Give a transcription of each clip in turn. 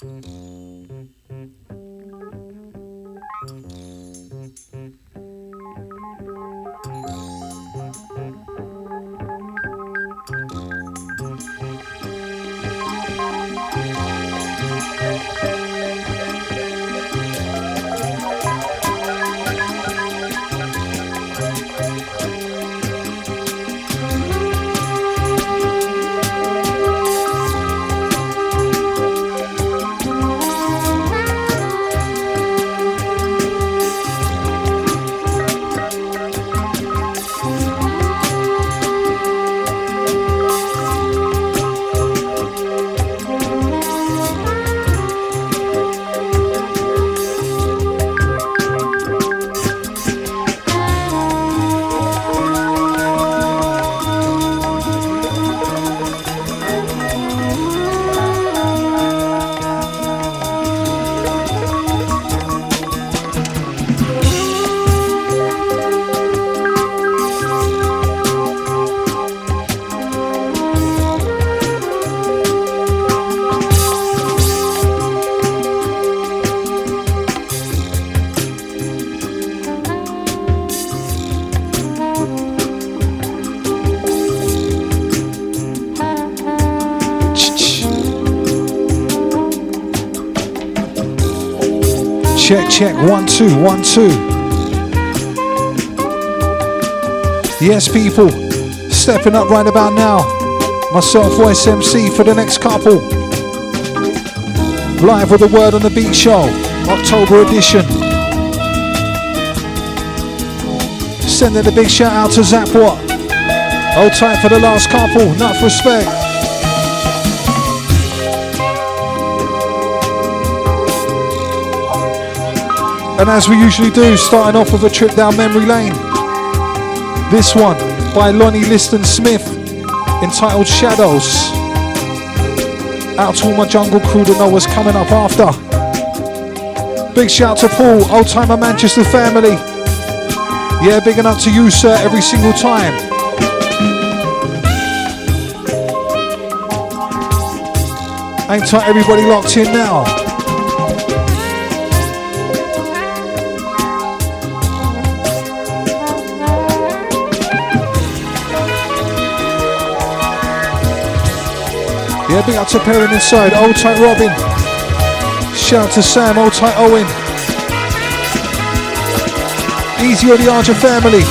Check, one, two, one, two. Yes, people, stepping up right about now. Myself, Voice MC, for the next couple. Live with the Word on the Beat show, October edition. Sending a big shout out to Zapwat. Hold tight for the last couple, enough respect. And as we usually do, starting off with a trip down memory lane. This one by Lonnie Liston Smith, entitled Shadows. Out to all my jungle crew to know what's coming up after. Big shout to Paul, old timer Manchester family. Yeah, big enough to you, sir, every single time. Ain't tight, everybody locked in now. Yeah, big up to Perrin inside. Old tight Robin. Shout to Sam, old tight Owen. Easy on the Archer family.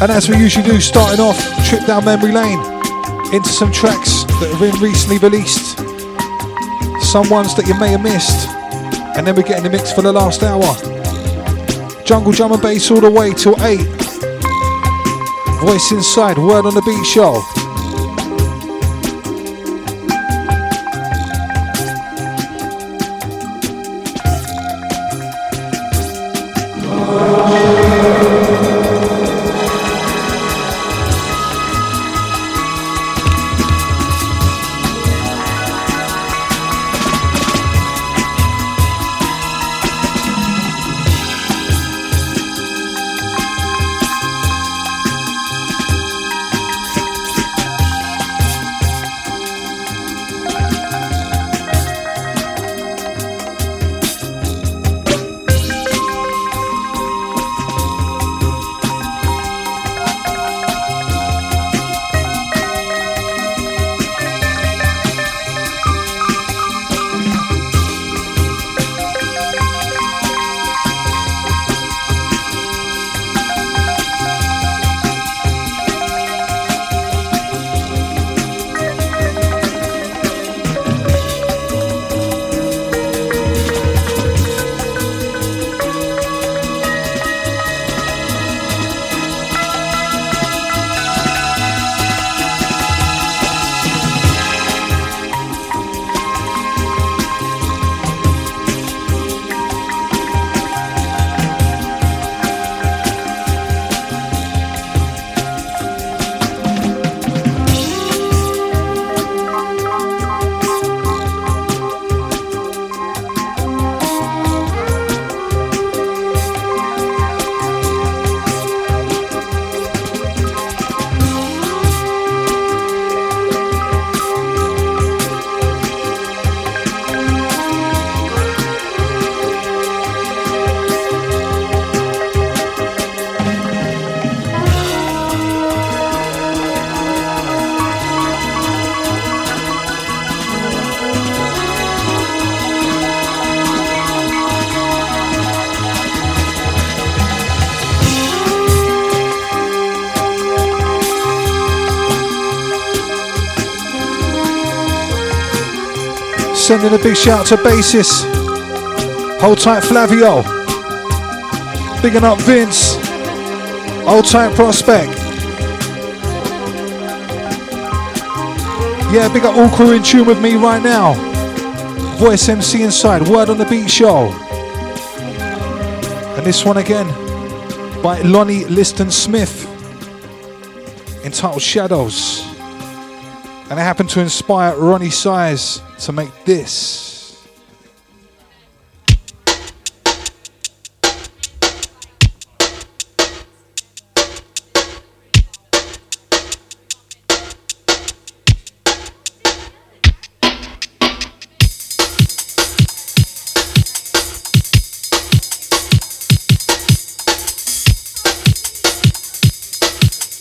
And as we usually do, starting off, trip down memory lane into some tracks that have been recently released. Some ones that you may have missed. And then we get in the mix for the last hour. Jungle drum and bass all the way till 8. Voice inside, word on the beat show. Sending a big shout to Basis. Hold tight, Flavio. Bigging up Vince. Hold tight, Prospect. Yeah, big up all crew in tune with me right now. Voice MC inside, Word on the Beat show. And this one again by Lonnie Liston Smith entitled Shadows. And it happened to inspire Roni Size to make this.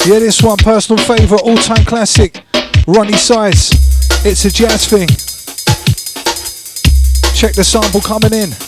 Yeah, this one, personal favourite, all time classic. Roni Size. It's a jazz thing. Check the sample coming in.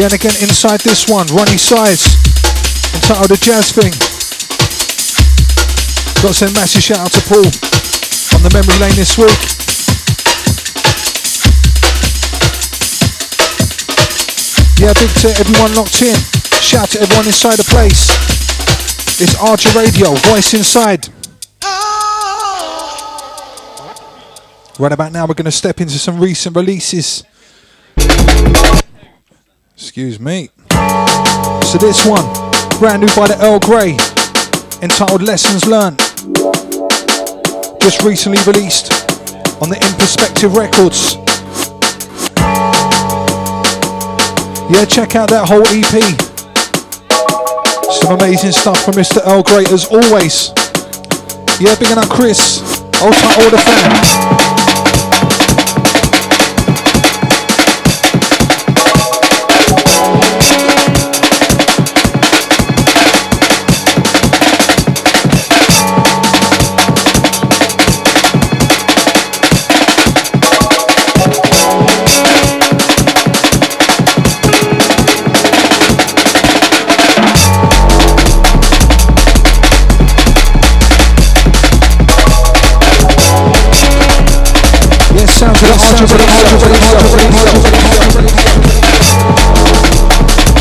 Again, inside this one, Roni Size, entitled The Jazz Thing. Got to send massive shout out to Paul on the memory lane this week. Yeah, big to everyone locked in. Shout out to everyone inside the place. It's Archer Radio, voice inside. Right about now, we're going to step into some recent releases. Excuse me. So this one, brand new by the Earl Grey, entitled Lessons Learned. Just recently released on the Inperspective Records. Yeah, check out that whole EP. Some amazing stuff from Mr. Earl Grey as always. Yeah, big up Chris, old order fan.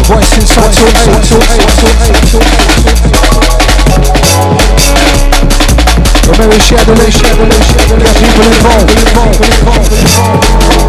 Voice inside, Remember, share the link, share the link, share the link. Get people involved.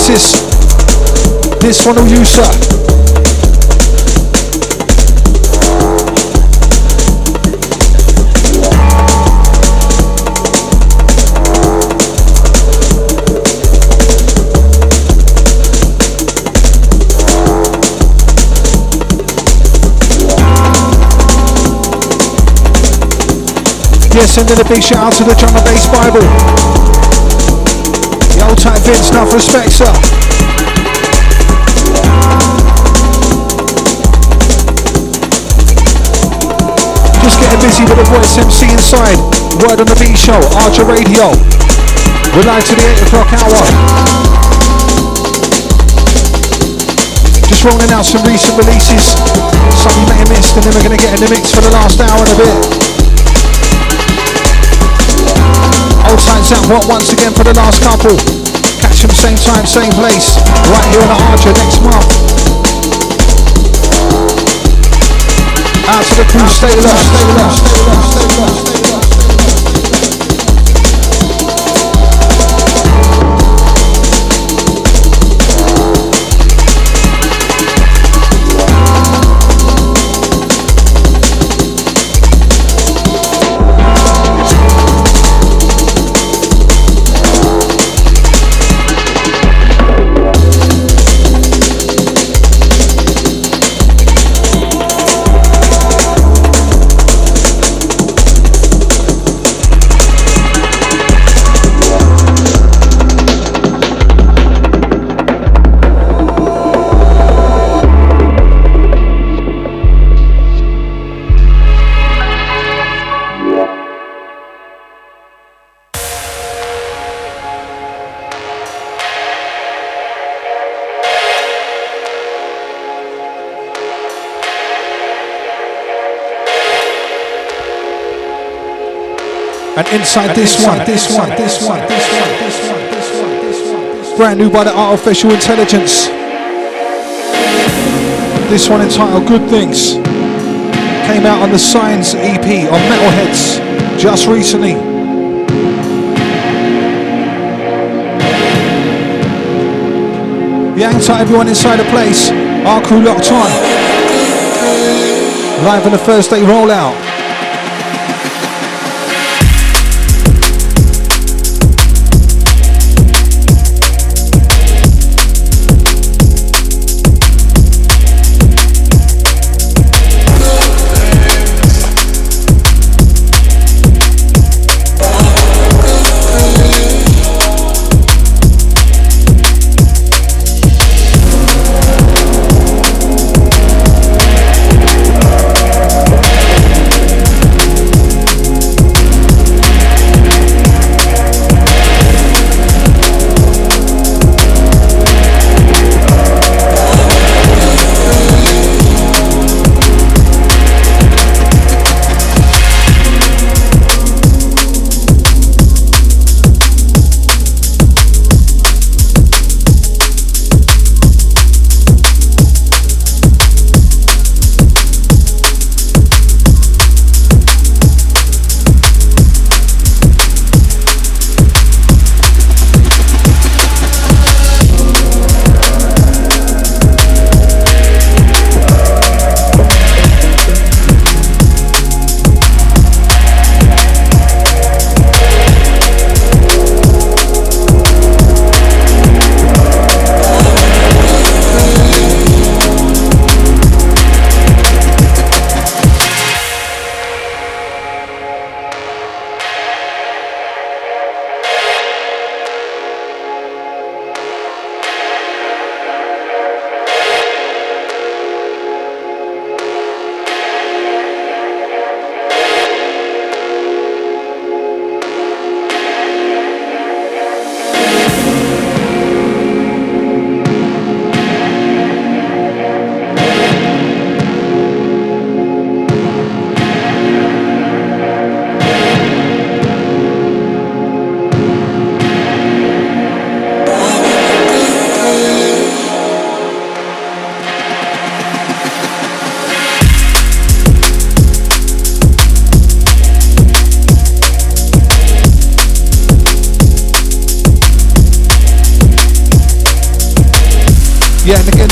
basis. This one will you, sir. Yeah, sending a big shout out to the drum and bass Bible. Old type Vince, enough respect, sir. Just getting busy with the voice MC inside. Word on the beat show, Archer Radio. We're live to the 8 o'clock hour. Just rolling out some recent releases. Some you may have missed, and then we're going to get in the mix for the last hour and a bit. Old times out what once again for the last couple. Catch them same time, same place. Right here on the Archer next month. Out to the crew, stay lost, stay stay stay. And inside this one, this one, this one, this one, this one, this one, this one, this one. Brand new by the Artificial Intelligence. This one entitled Good Things. Came out on the Science EP on Metalheadz just recently. Yeah, hang tight everyone inside the place. Our crew locked on. Live on the first day rollout.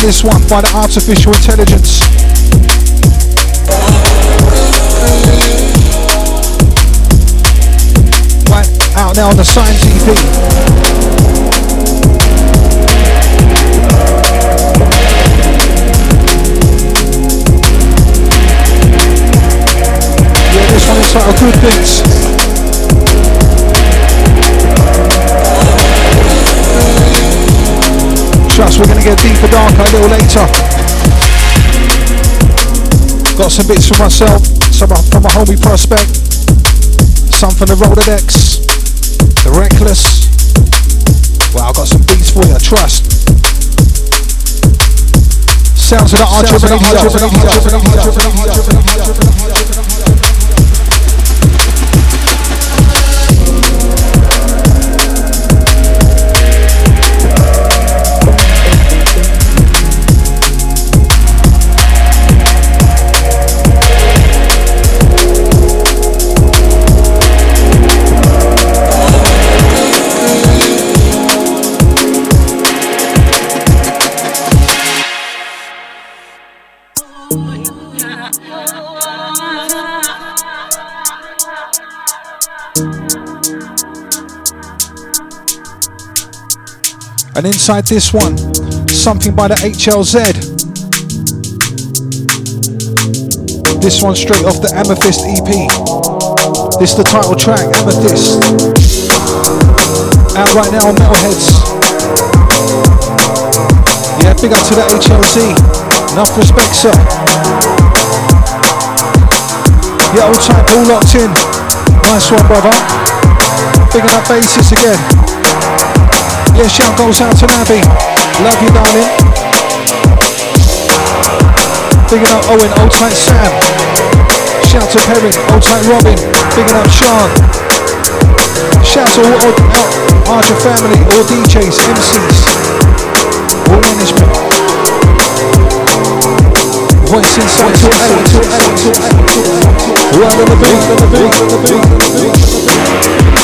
This one by the artificial intelligence. Right, out now on the Science EP. Yeah, this one is titled Good Things. We're going to get deeper darker a little later. Got some bits for myself, some from my homie Prospect, some from the Rolodex, the Reckless. Well, I've got some beats for you, trust. Sounds of the Archer inside this one, something by the HLZ. This one straight off the Amethyst EP. This is the title track, Amethyst. Out right now on Metalheadz. Yeah, big up to the HLZ. Enough respect, sir. Yeah, old type all locked in. Nice one, brother. Big up basis again. Yeah, shout goes out to Navi. Love you, darling. Bigging up Owen, old tight Sam. Shout to Perry, old tight Robin. Bigging up Sean. Shout to all, all Archer family, all DJs, MCs, all management. Voice inside to eight, to eight, to eight. Right on the beat, on the beat, on the beat, on the beat.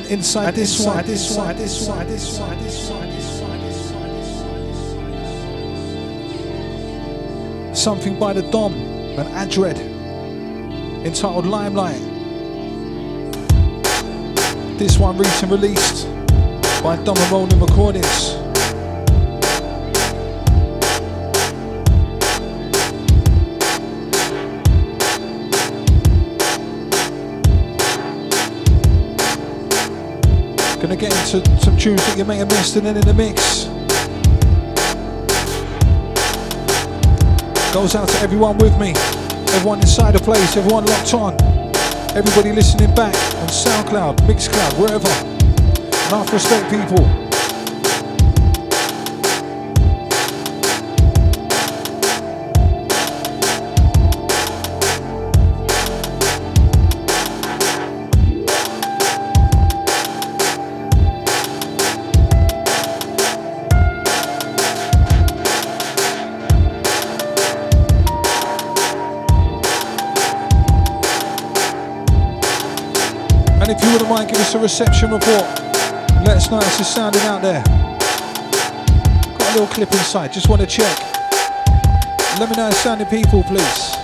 And inside this inside one, this one, this one, this one, this one, this one, this one, Something by the Dom and Adred entitled Limelight. This one recently released by Dom and Rolling Recordings. Gonna get into some tunes that you may have missed and then in the mix. Goes out to everyone with me, everyone inside the place, everyone locked on, everybody listening back on SoundCloud, Mixcloud, wherever. Enough respect, people. Us a reception report. Let us know how this is sounding out there. Got a little clip inside, just want to check. Let me know sounding, people, please.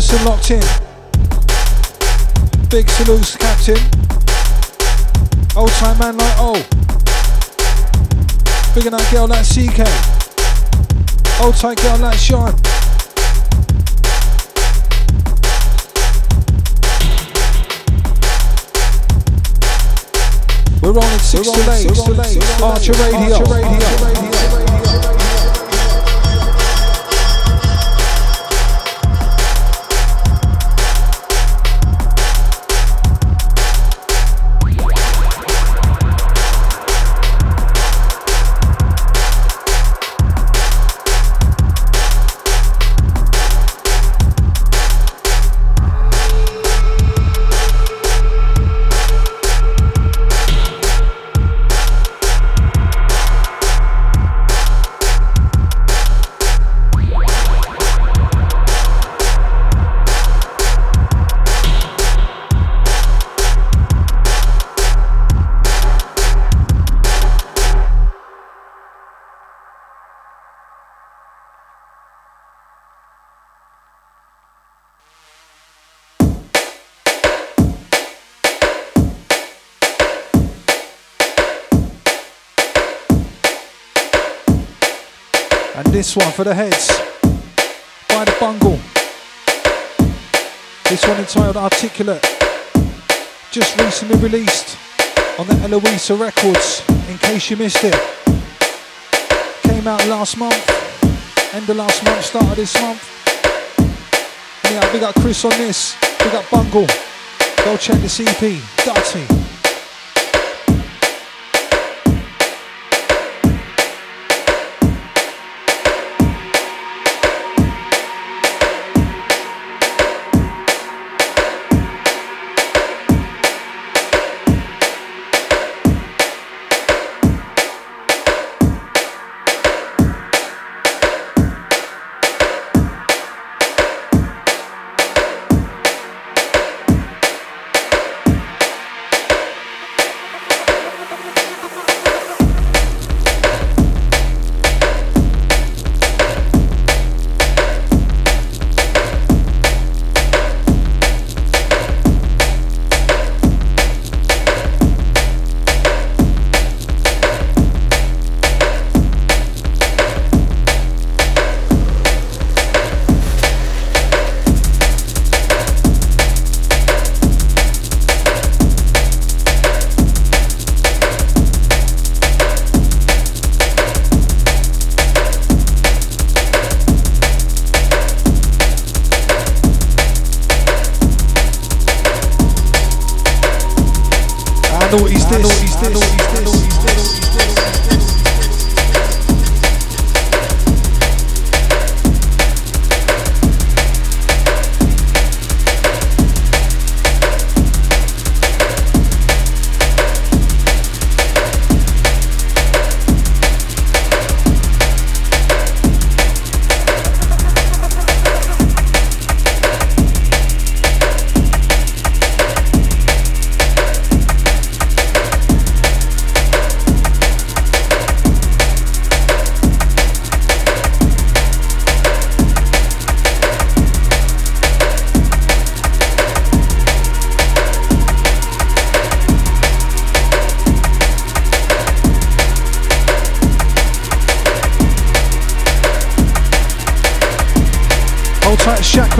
Shout to the Everson locked in. Big salutes, Captain. Old time man like oh. Big that girl like CK. Old time girl like Sean. We're on at 6 to 8. Archer Radio. Archer Radio. this one for the heads by the bungle. This one entitled Articulate, just recently released on the Eloisa Records, in case you missed it. Came out last month, end of last month, start of this month. Yeah, we got Chris on this, we got Bungle. Go check the CP, Dirty.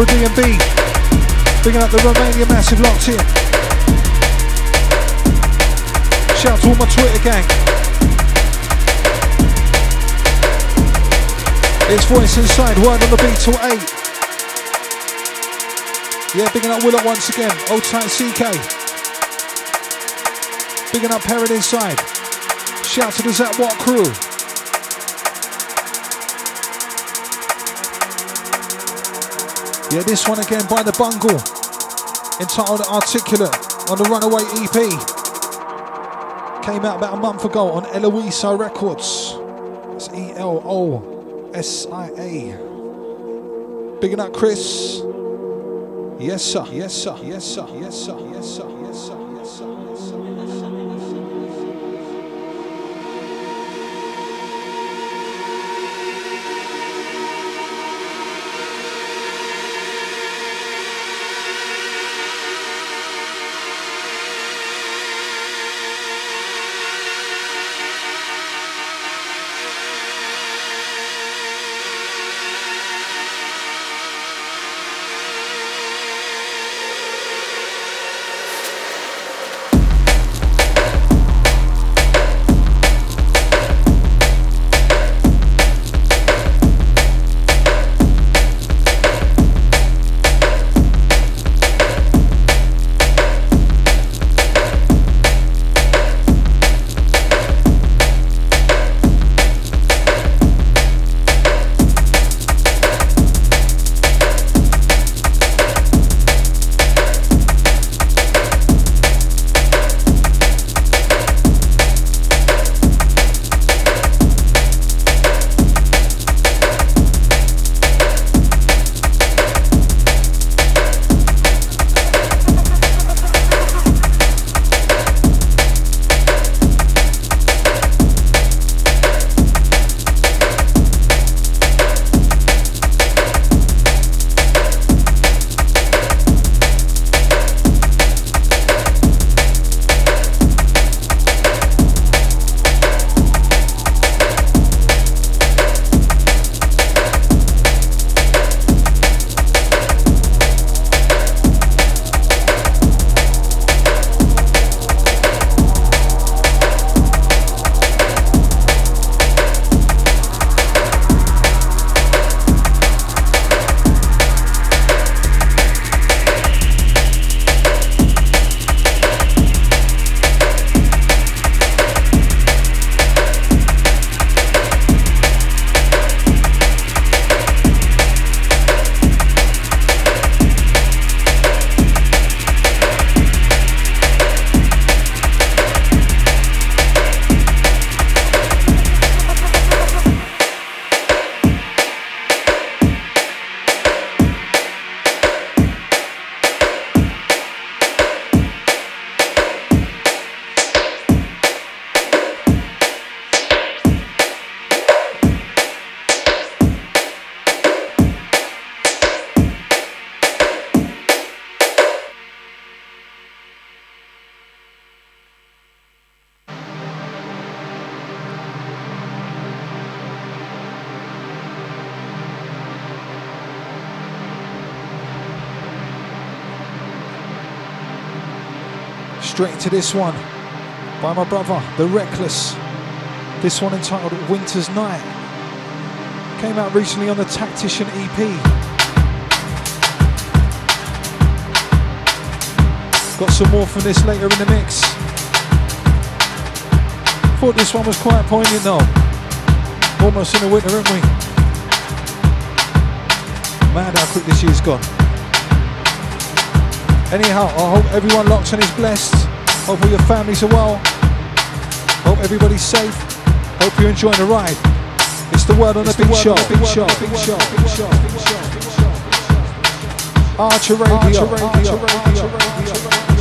D&B. Bringing up the Romania Massive locked in. Shout out to all my Twitter gang. It's Voice Inside, word on the beat till 8. Yeah, bigging up Willow once again. Old tight CK. Bigging up Parrot Inside. Shout out to the Zap What crew. Yeah, this one again by the Bungle, entitled Articulate on the Runaway EP. Came out about a month ago on Eloisa Records. It's E L O S I A. Bigging up Chris. Yes, sir. Yes, sir. Yes, sir. Yes, sir. Yes, sir. To this one by my brother, The Reckless. This one entitled Winter's Night. Came out recently on the Tactician EP. Got some more from this later in the mix. Thought this one was quite poignant though. Almost in the winter, aren't we? Mad how quick this year's gone. Anyhow, I hope everyone locks and is blessed. Hope all your families are well. Hope everybody's safe. Hope you're enjoying the ride. It's the word on the big show. Big show. Big show. Big show. Archer Radio. Archer Radio.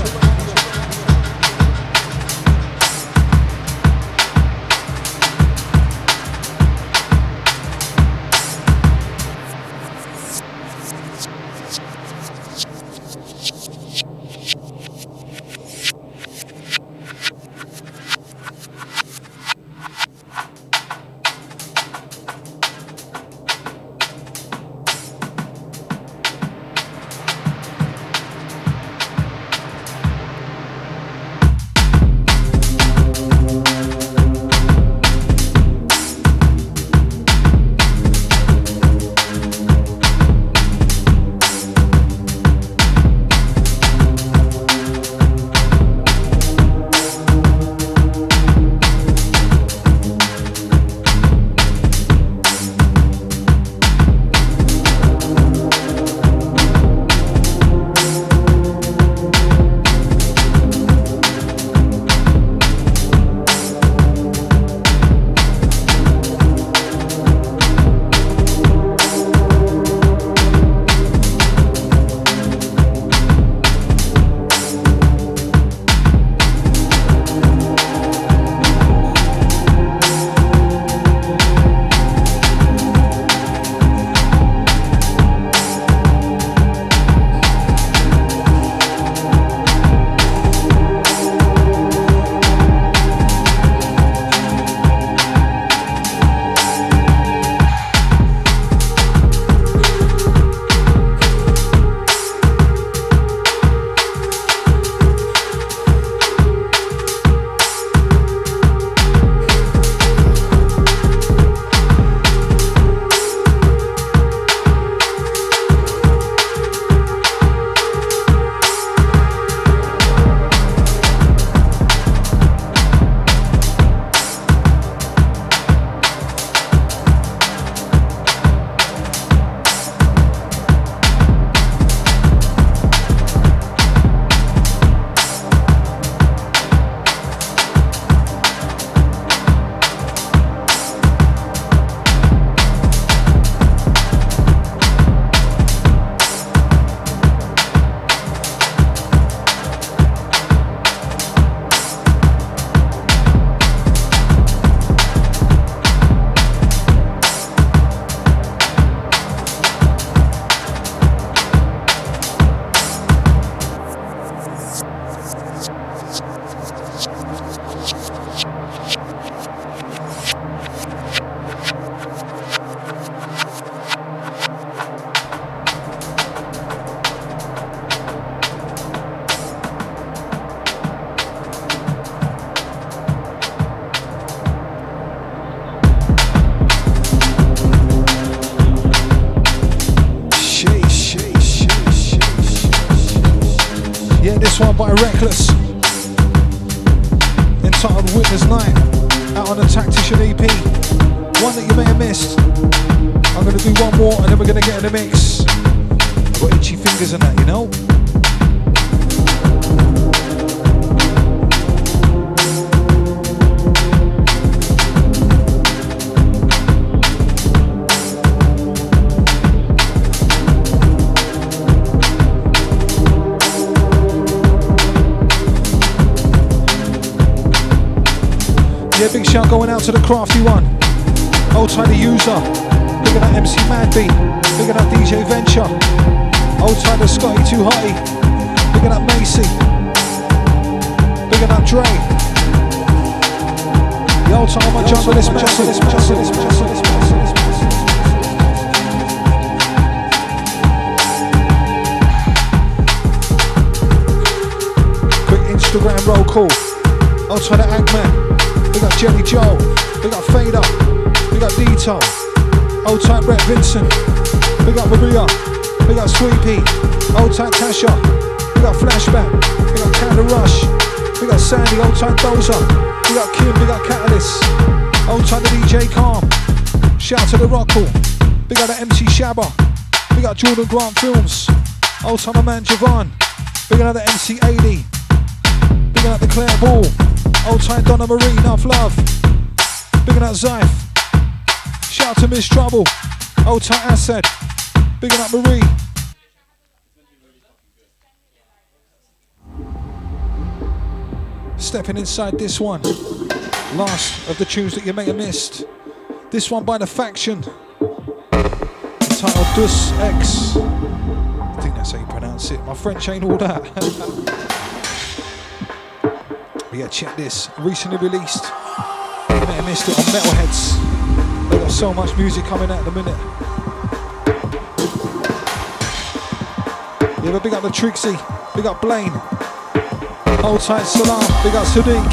The crafty one. Jordan Grant Films, old time man Javon, Big got the MC 80, Big got the Claire Ball. Old time Donna Marie, enough love. Big up Zyph. Shout out to Miss Trouble. Old time Asad. Big up Marie. Stepping inside this one. Last of the tunes that you may have missed. This one by the faction. Titled Dus X. I think that's how you pronounce it. My French ain't all that. But yeah, check this. Recently released. You may have missed it on Metalheadz. They got so much music coming out at the minute. Yeah, but big up the Trixie. Big up Blaine. Hold tight Salam. Big up Sadiq.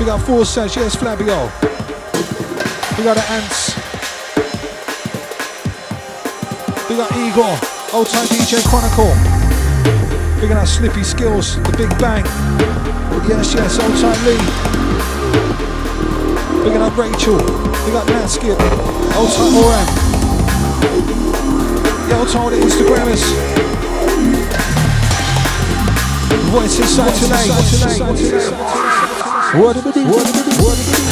Big up Forsage. Yes, Flavio. Big up the Ants. Big up Igor. Old time DJ Chronicle. Big up Slippy Skills. The Big Bang. Yes, yes, old time Lee. Big up Rachel. Big up Nat Skip. Old time Oram. Yeah, old time the Instagrammers. Voice inside tonight. What? What? What? What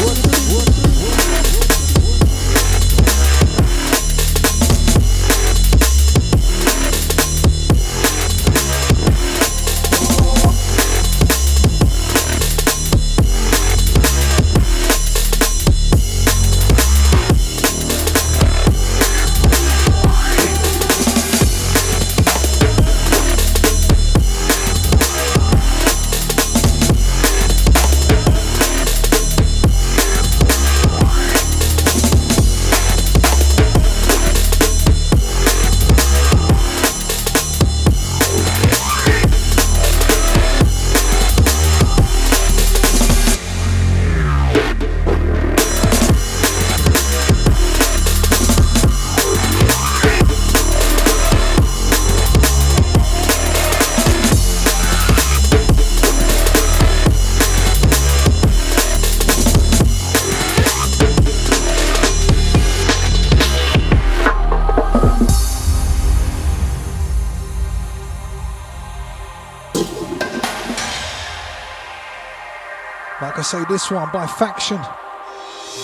one by Faction.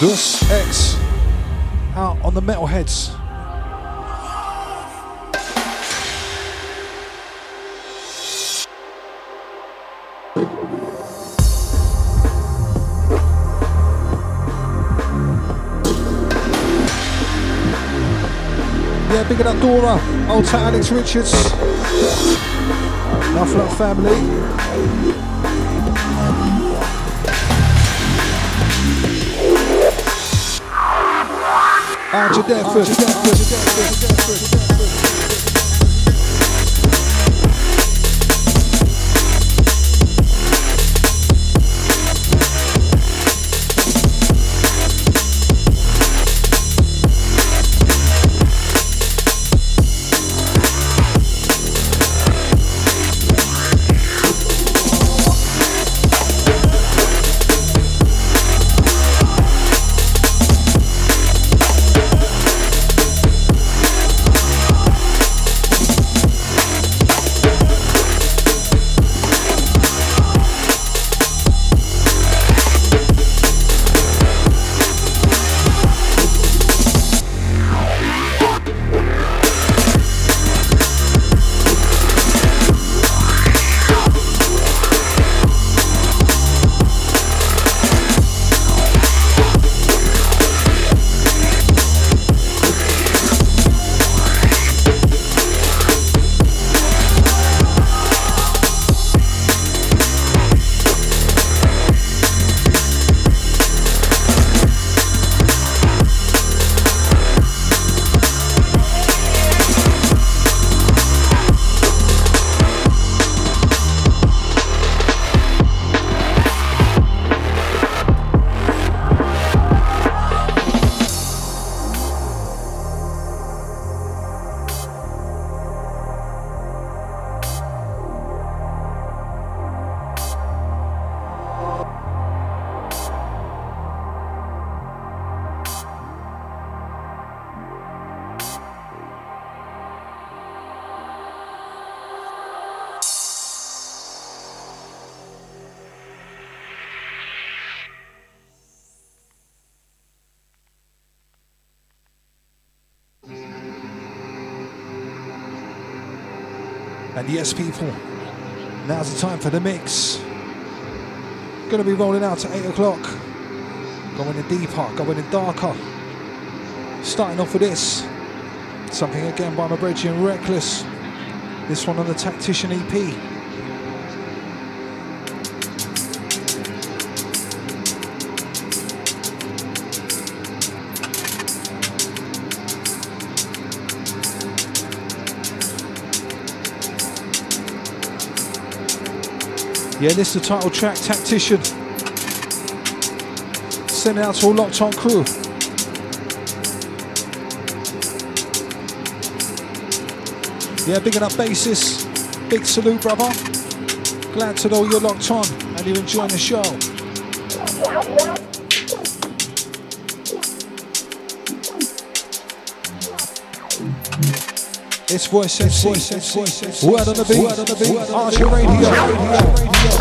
Dus X out on the Metalheadz. Yeah, big up Dora, old Alex Richards. Love family. Out your dead yes, people, now's the time for the mix. Gonna be rolling out to 8 o'clock. Going in deeper, going in darker. Starting off with this. Something again by my brethren Reckless. This one on the Tactician EP. Yeah, this is the title track, Tactician. Send it out to all locked on crew. Yeah, big enough basis. Big salute, brother. Glad to know you're locked on and you're enjoying the show. It's voice, it's voice, it's voice, word on the beat. Archer Radio.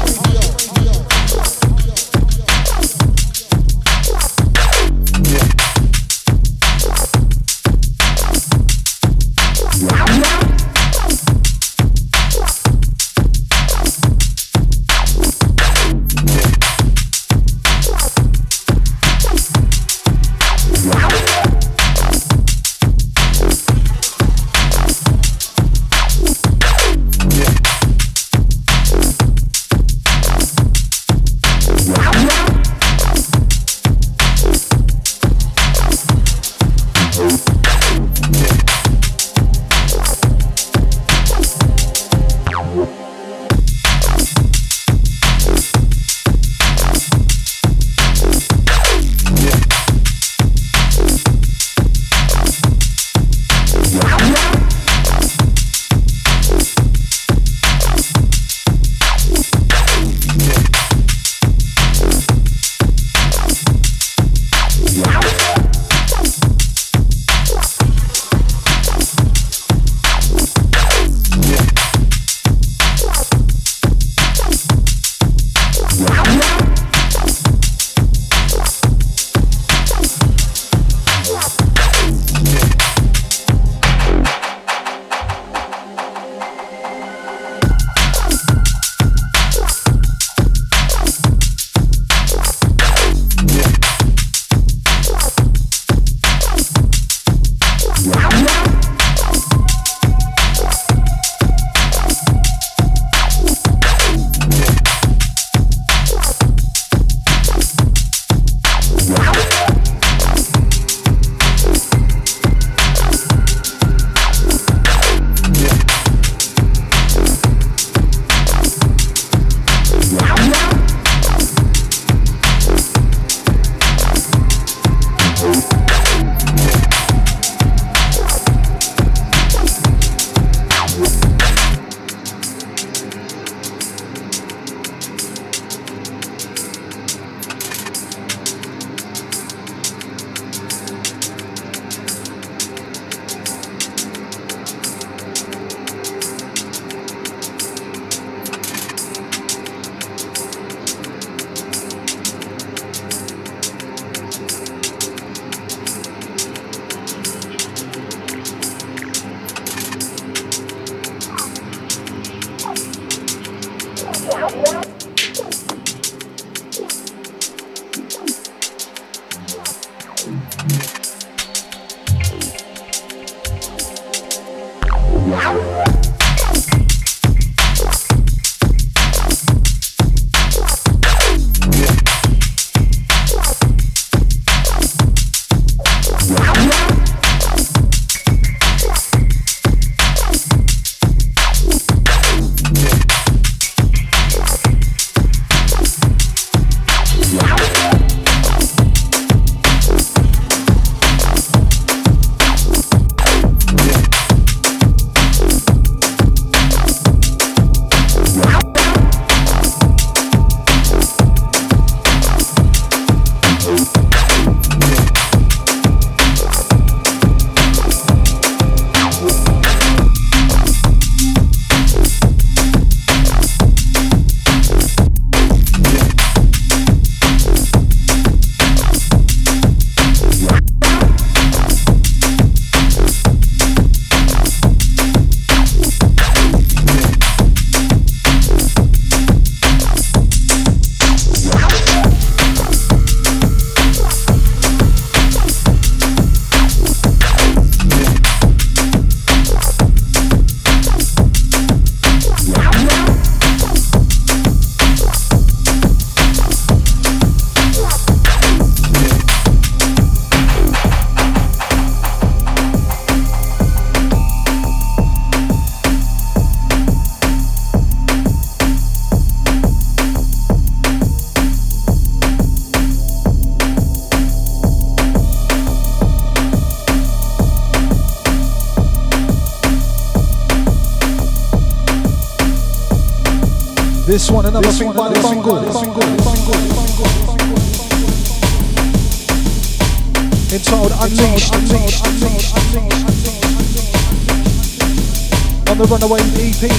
Runaway EP.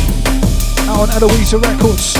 Out on Eloisa Records.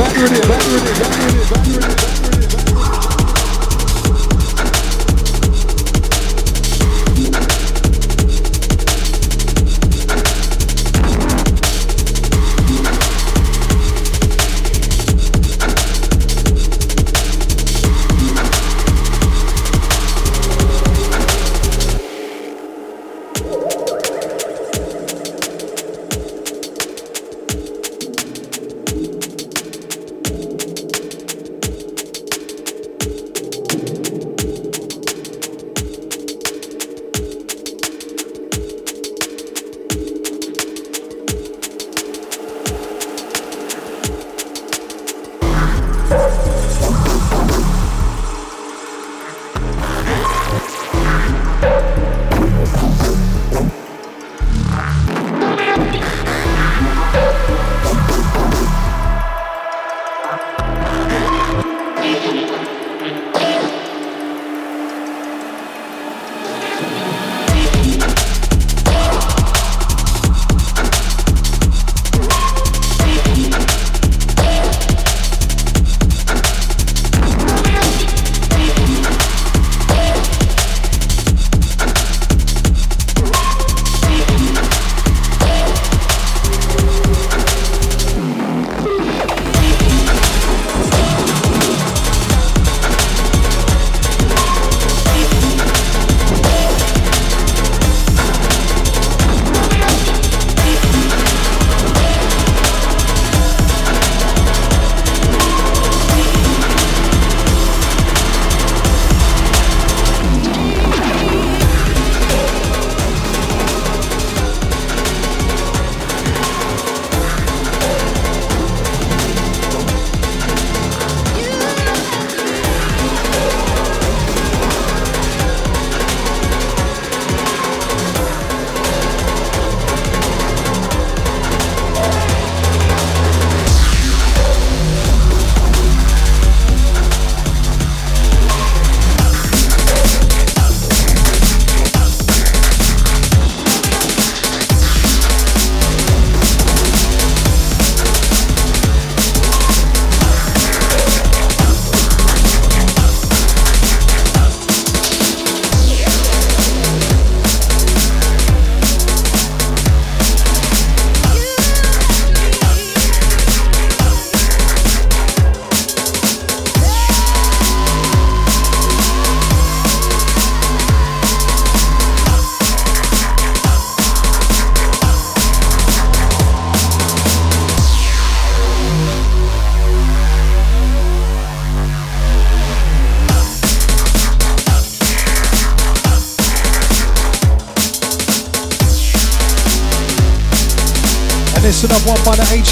Back with it, back with it, back with it, back with it,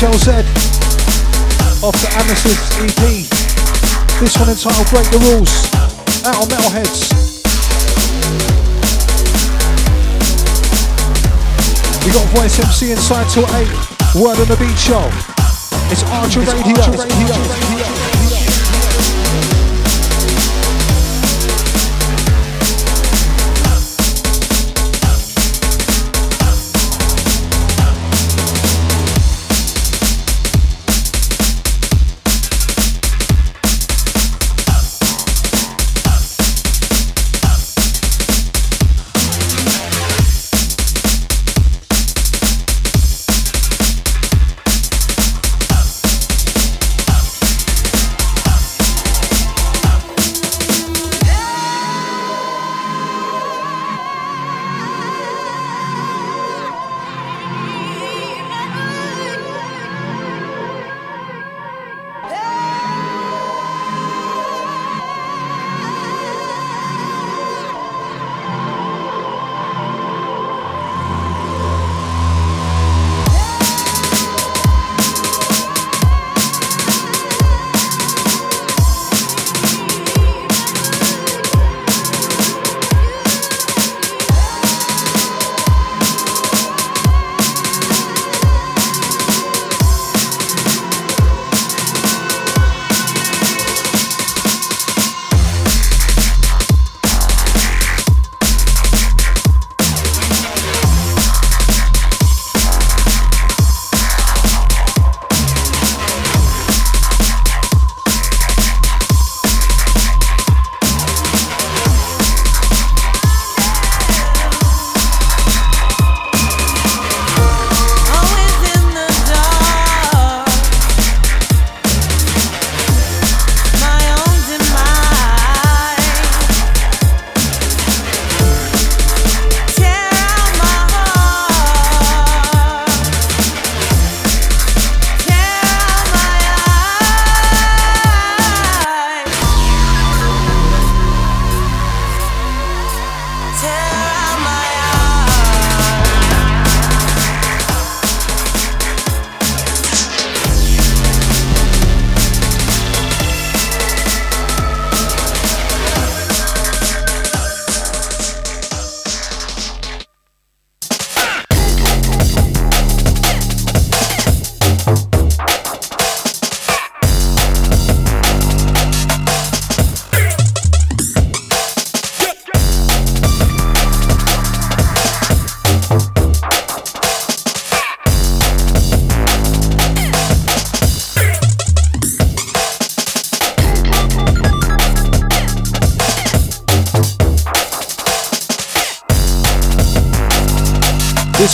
the HLZ off the Amethyst EP. This one entitled Break the Rules. Out on Metalheadz. We got Voice MC inside till 8. Word on the Beat Show. It's Archer Radio. Archer Radio.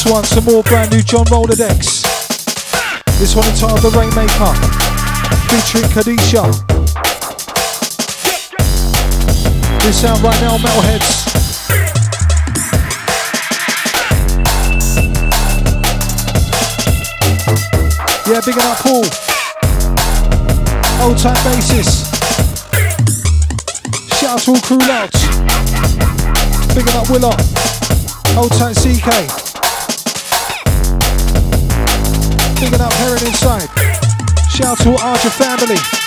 One, some more brand new John Rolodex. This one entitled The Rainmaker, featuring Kadisha. This sound right now, Metalheadz. Yeah, big up Paul. Old time basis. Shout out to all crew louds. Big up Willa. Old time CK. Bigging up Heron inside. Shout to Archer family.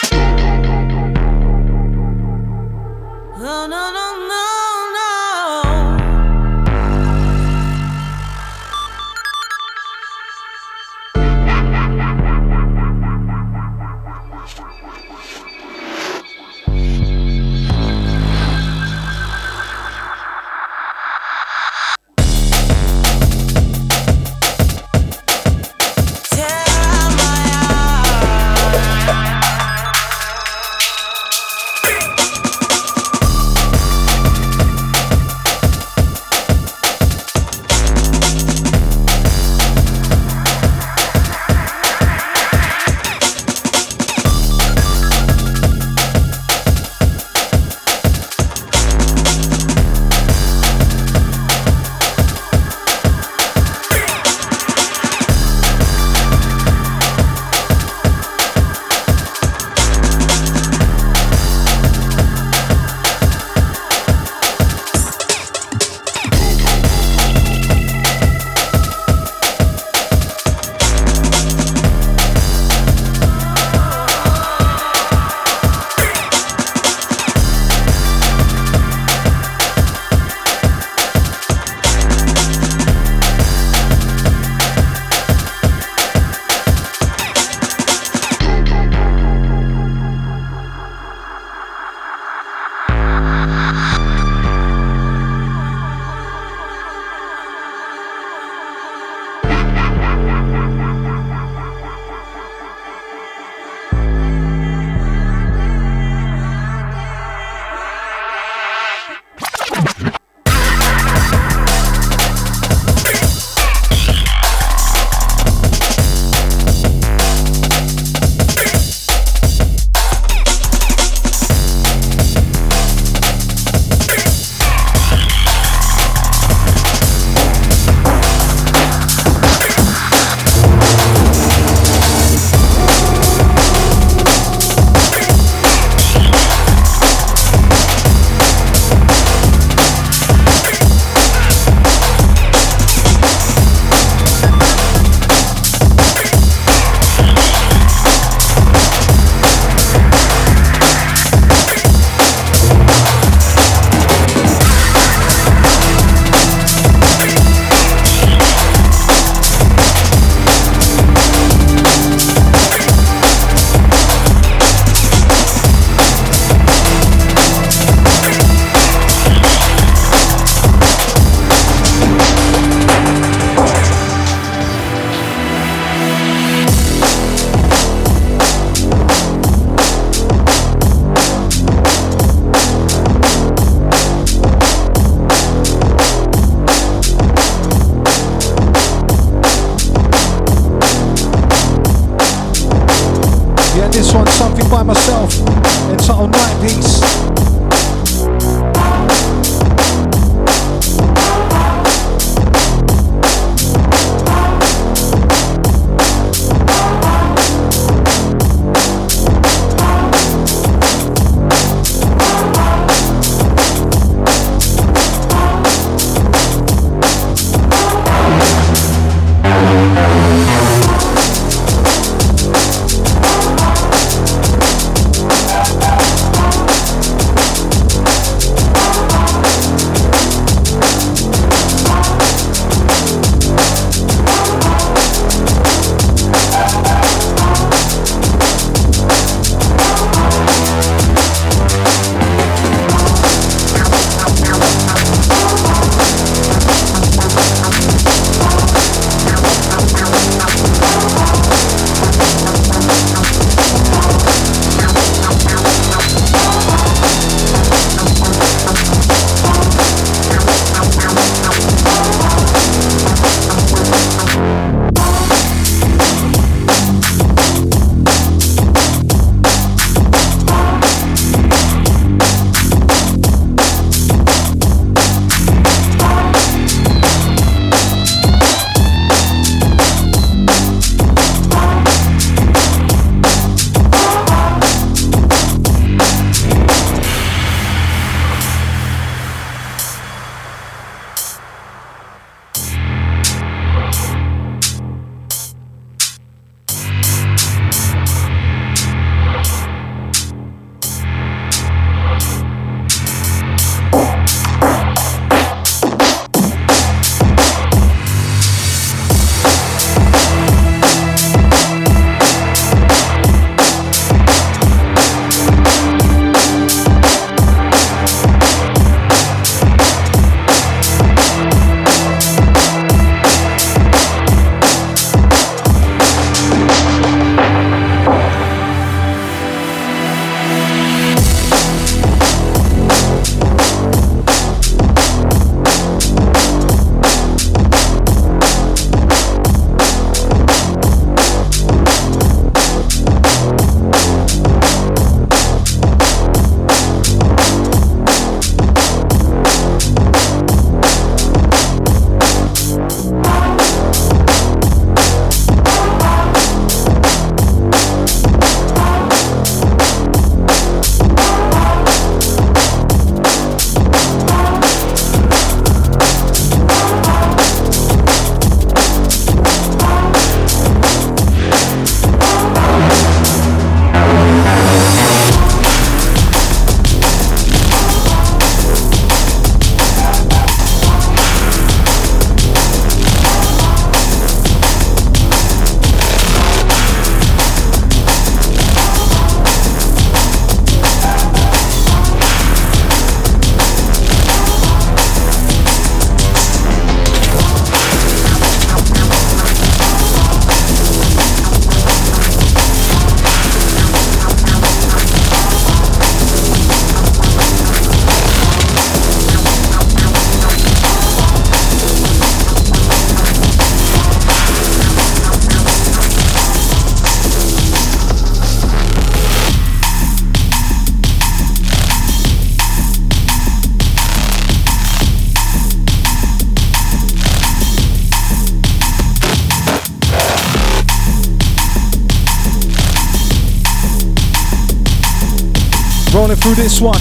Rolling through this one.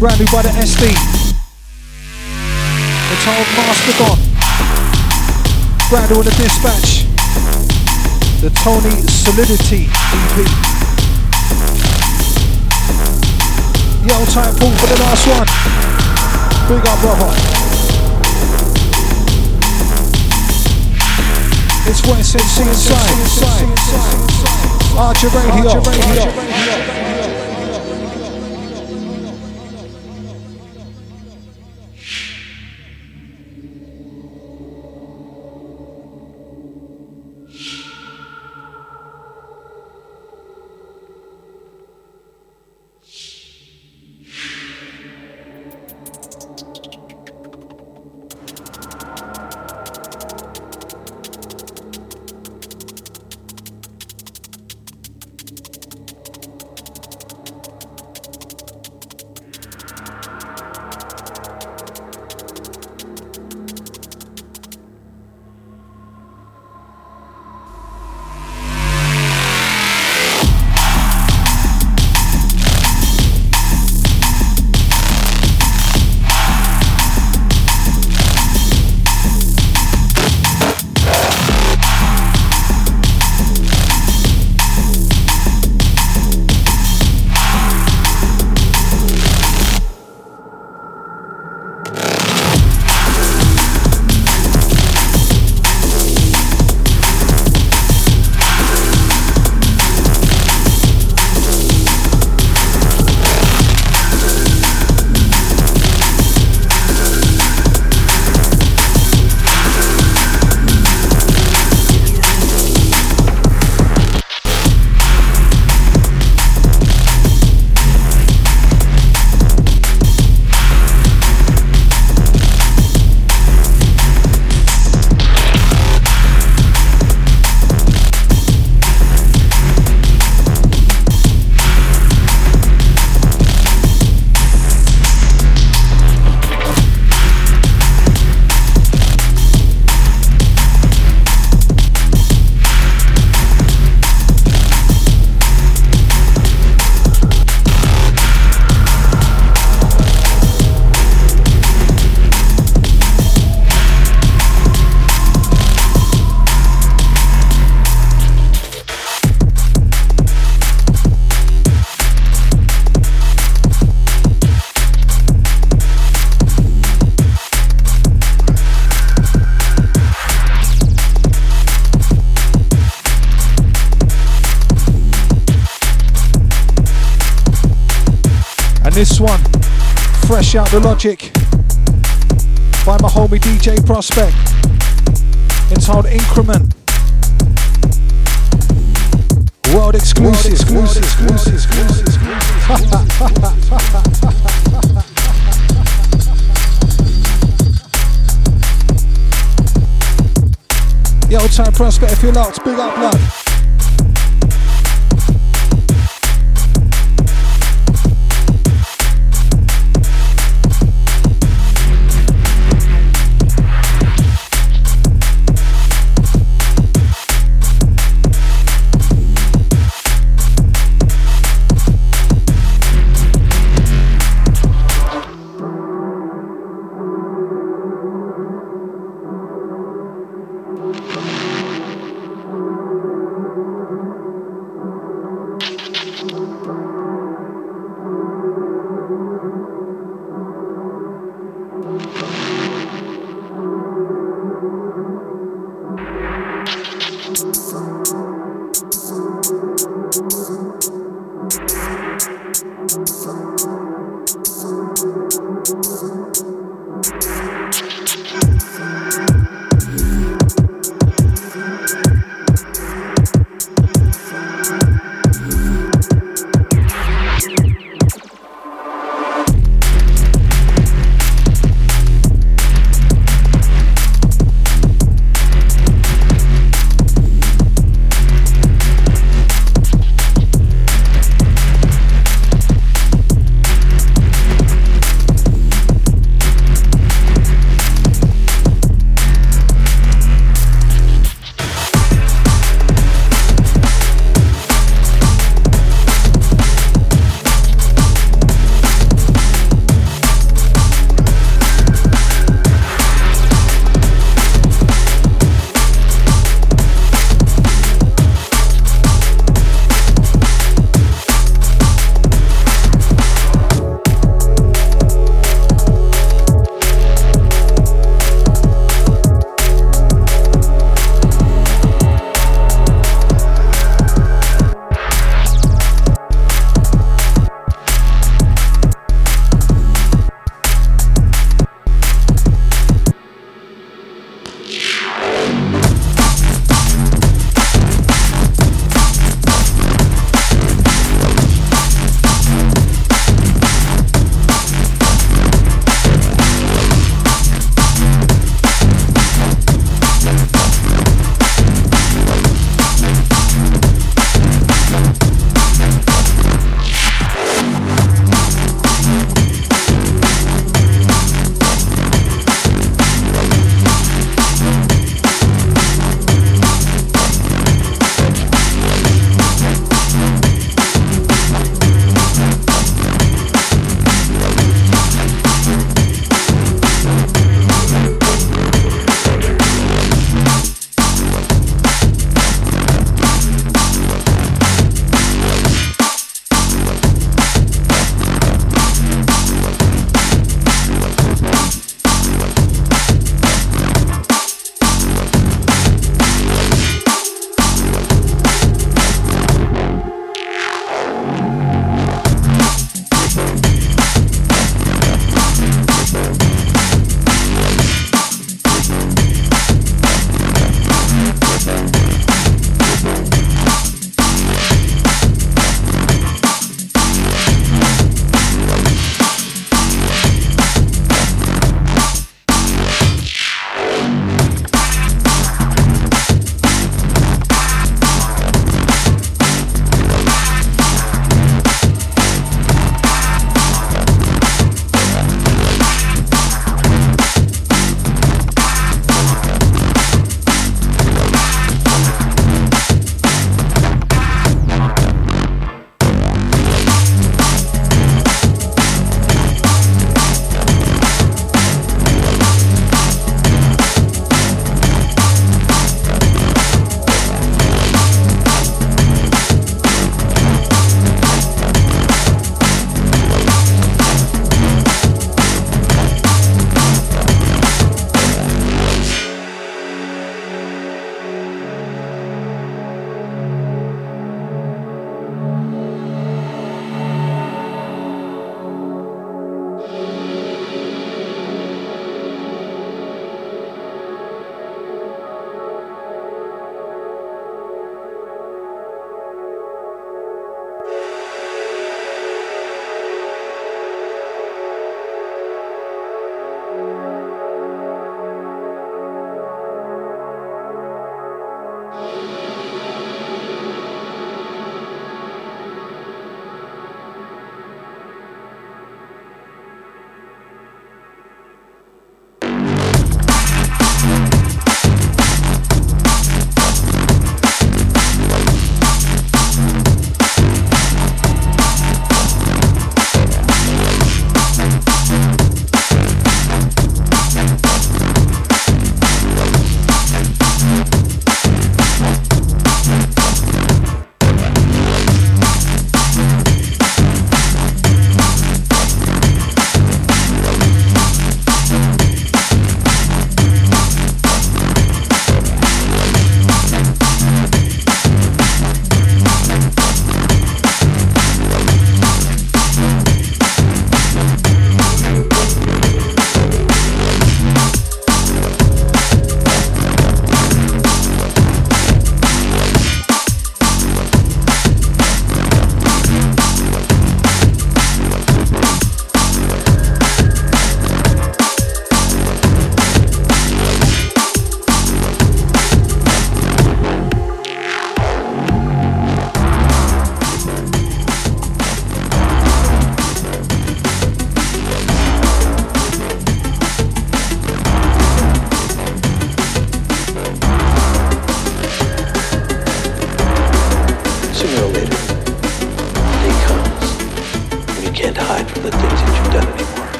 Brand new by the SD. Entitled Mastodon. Brand new on the dispatch. The Tony Solidity EP. Yo, time pull for the last one. Big up, brother. It's West MC inside. Archer Radio. Archer Radio. Shout the logic by my homie DJ Prospect. Entitled Increment. World exclusive. exclusive, exclusive, exclusive. Yo, time Prospect, if you're locked, big up, blood.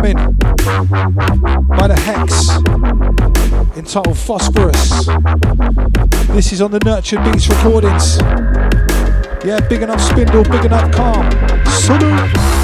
Forthcoming by the Hex entitled Phosphorus. This is on the Nurtured Beats recordings. Yeah, big enough Spindle, big enough Calm. Salute!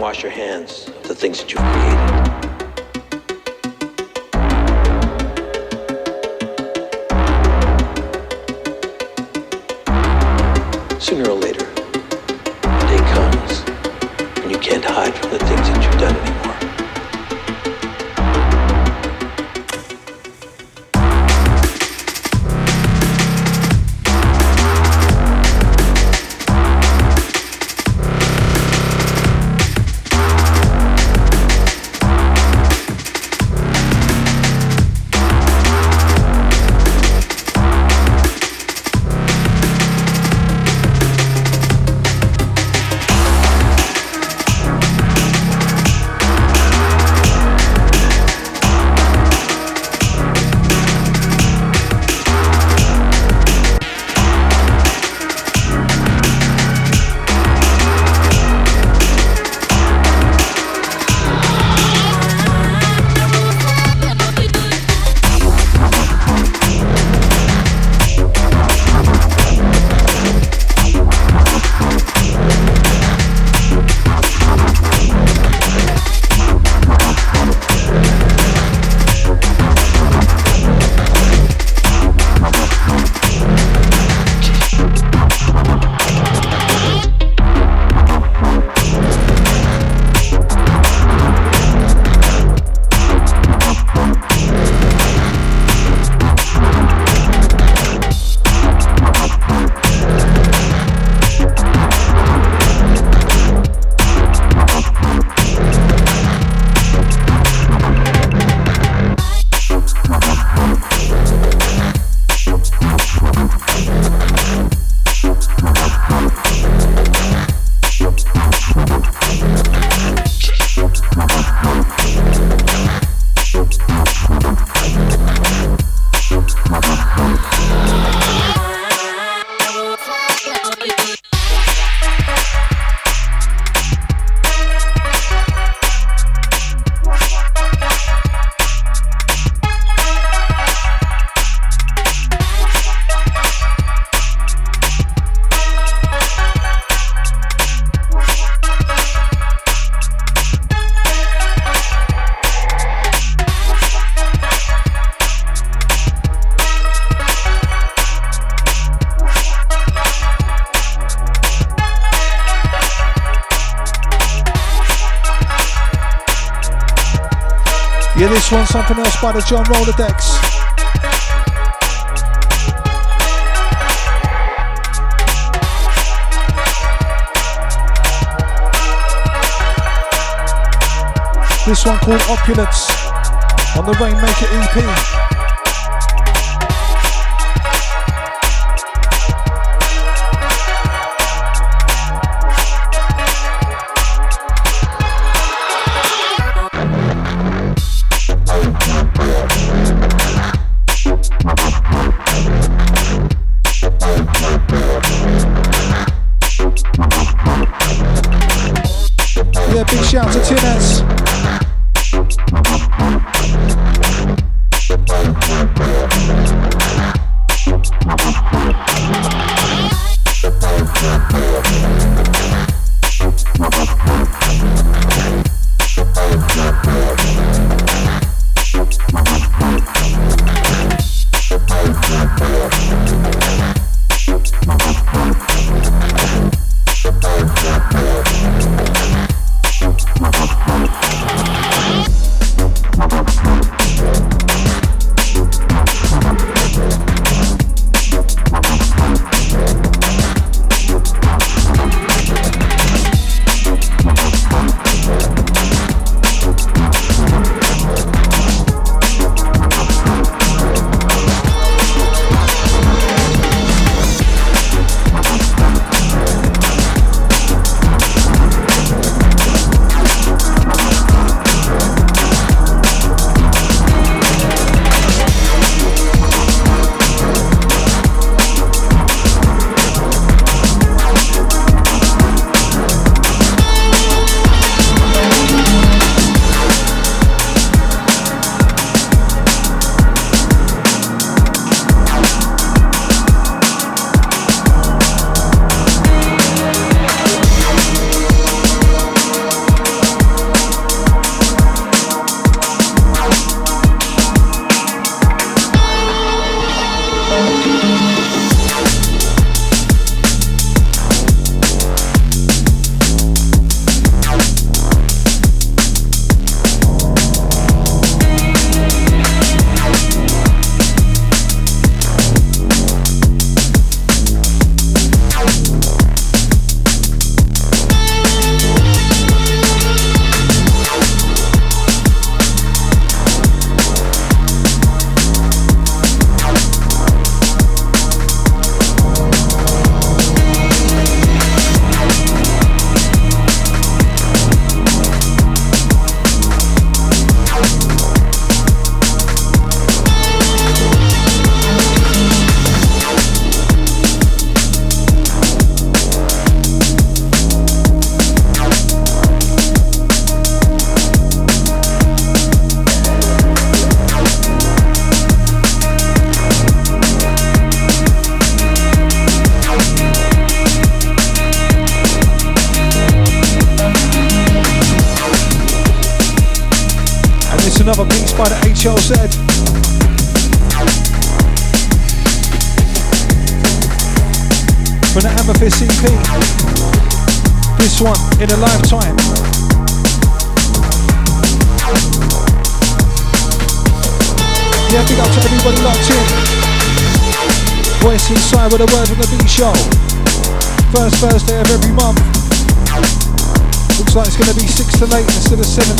Wash your hands of the things that you've created. This one, something else by the John Rolodex. This one called Opulence on the Rainmaker EP.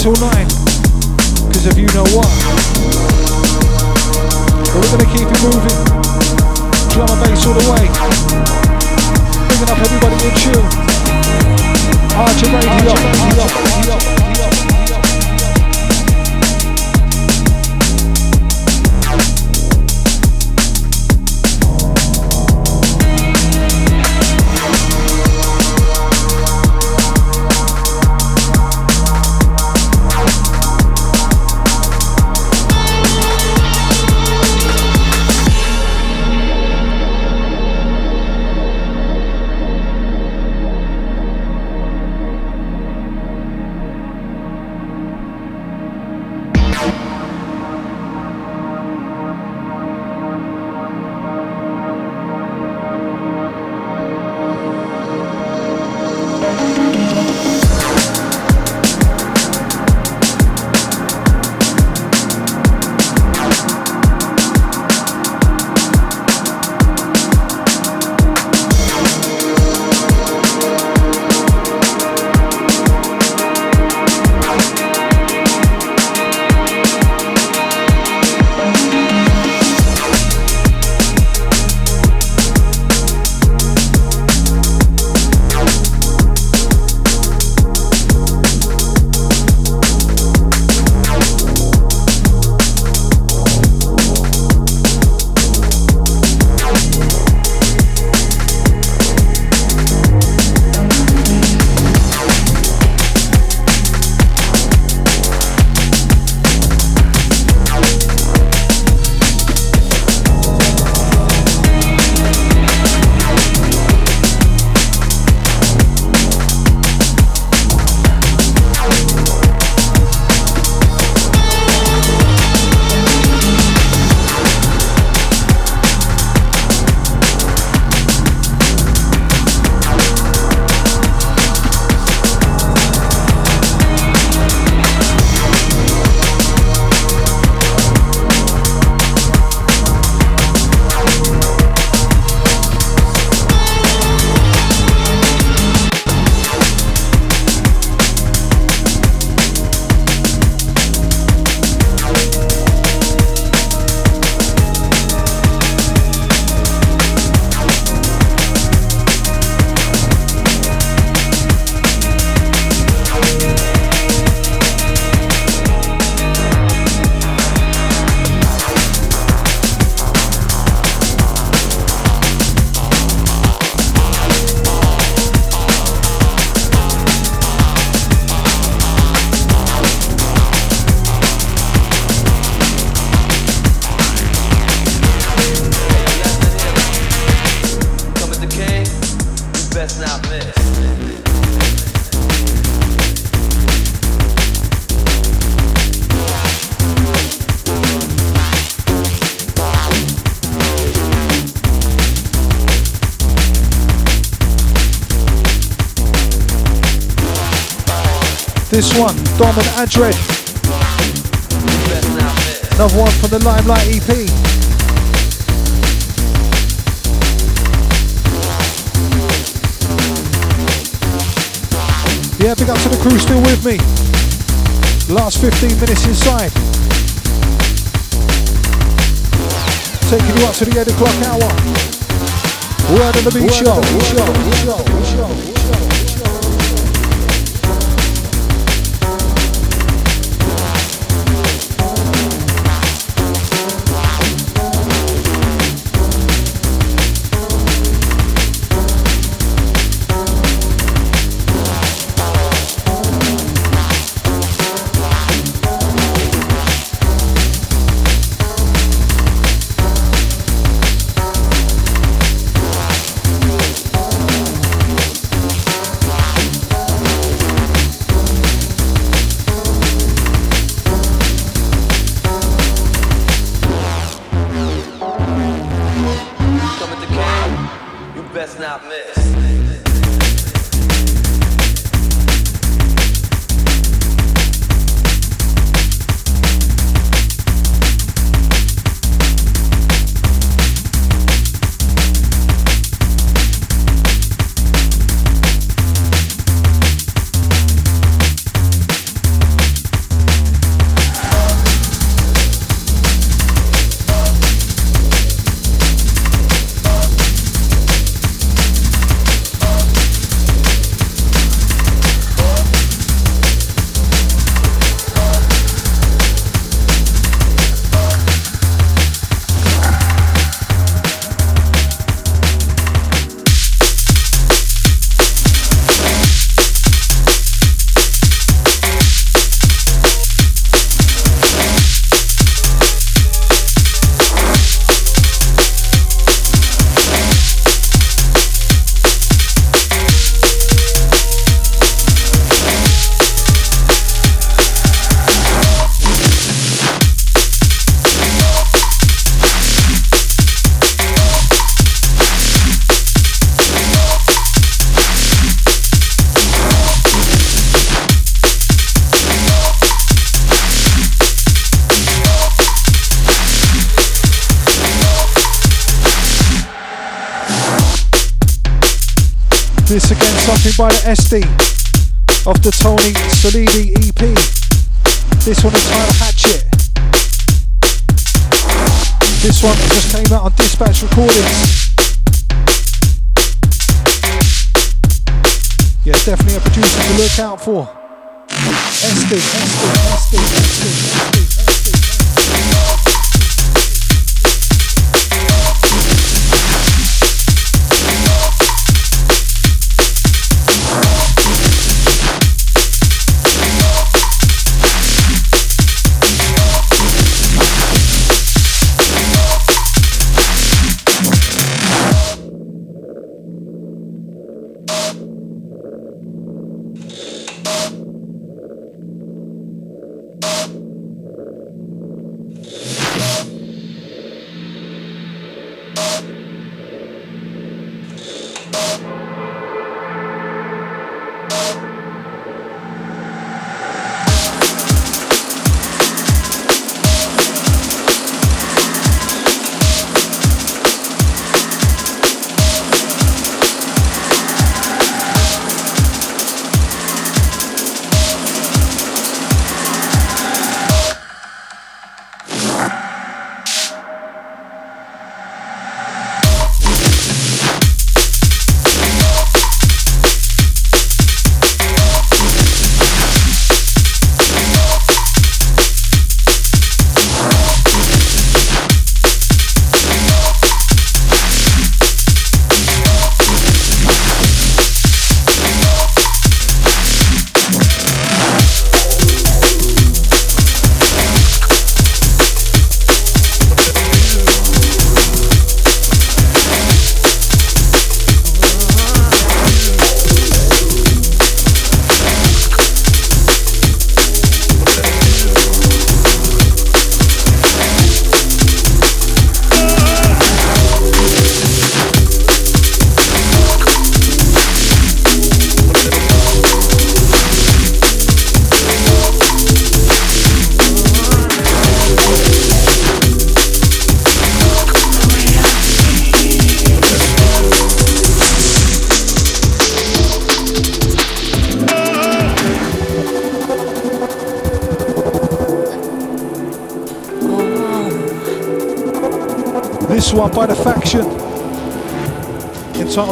Till 9. Dom and Adred. Another one from the Limelight EP. Yeah, big up to the crew still with me. Last 15 minutes inside. Taking you up to the 8 o'clock hour. Word on the beat show. By the SD of the Tony Solidi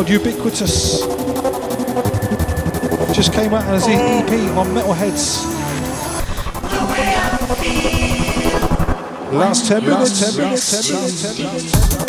entitled Ubiquitous. Just came out as an EP on Metalheadz. Last 10 minutes, 10 minutes, 10 minutes,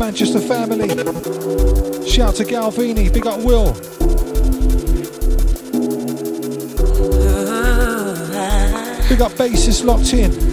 Manchester family. Shout to Galvini, big up Will. Big up bassist locked in.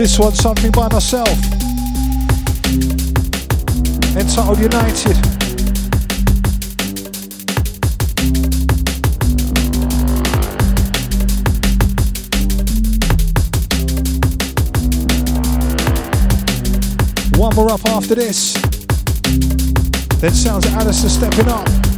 This one, something by myself. Entitled United. One more up after this. Then sounds of Alistair stepping up.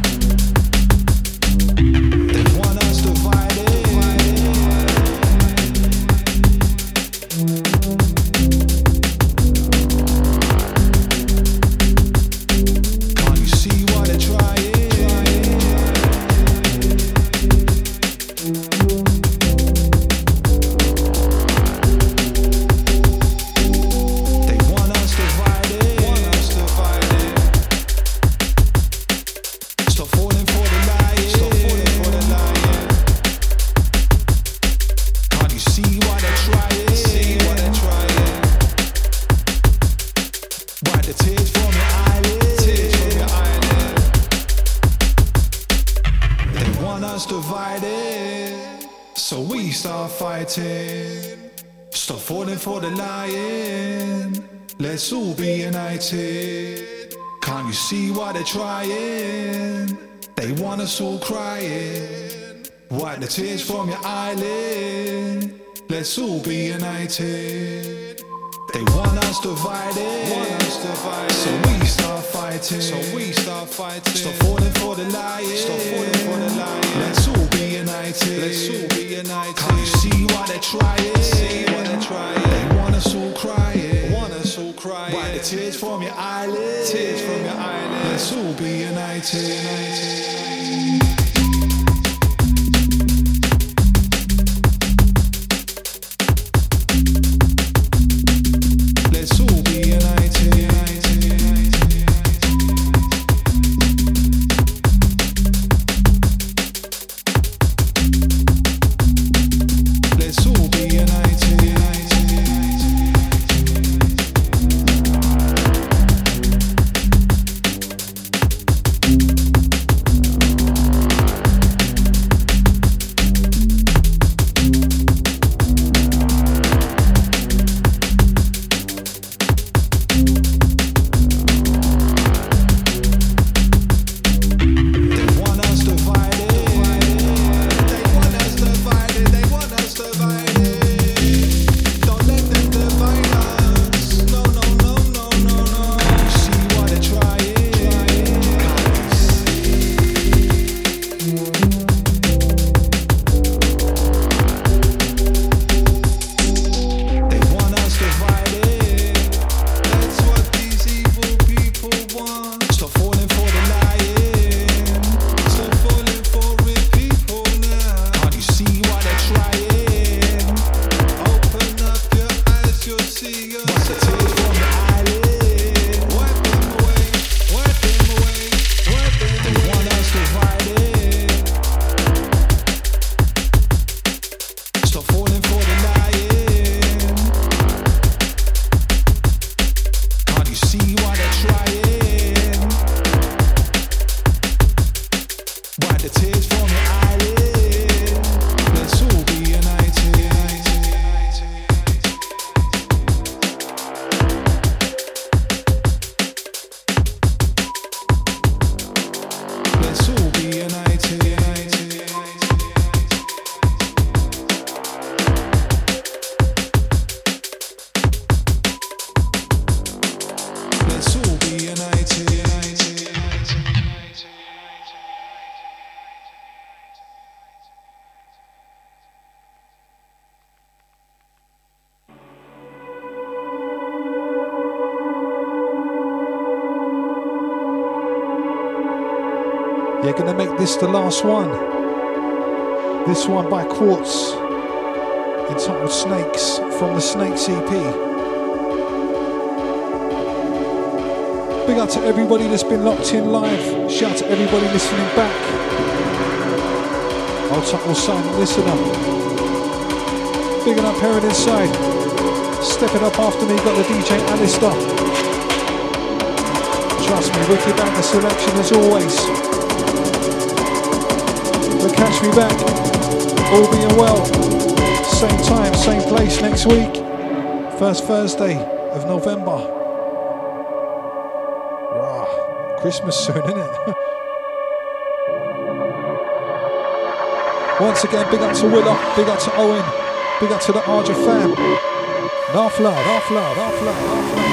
Wipe the tears from your eyelid. Let's all be united. They want us divided. Want us divided. So we start fighting. So we start fighting. Stop falling for the lies. Stop falling for the lies. Let's all be united. Let's all be united. Can't you see why they're trying? See why they're trying. They want us all crying. Want us all crying. Wipe the tears from your eyelids. Tears from your eyelids. Let's all be united. This the last one. This one by Quartz, entitled Snakes from the Snakes EP. Big up to everybody that's been locked in live. Shout out to everybody listening back. Old title silent listener. Big up Herod inside. Stepping up after me, got the DJ Alistair. Trust me, wicked back the selection as always. Catch me back, all being well. Same time, same place next week. First Thursday of November. Rah, Christmas soon, isn't it? Once again, big up to Willa, big up to Owen, big up to the Arja fam. Enough love, enough love, enough love, enough love.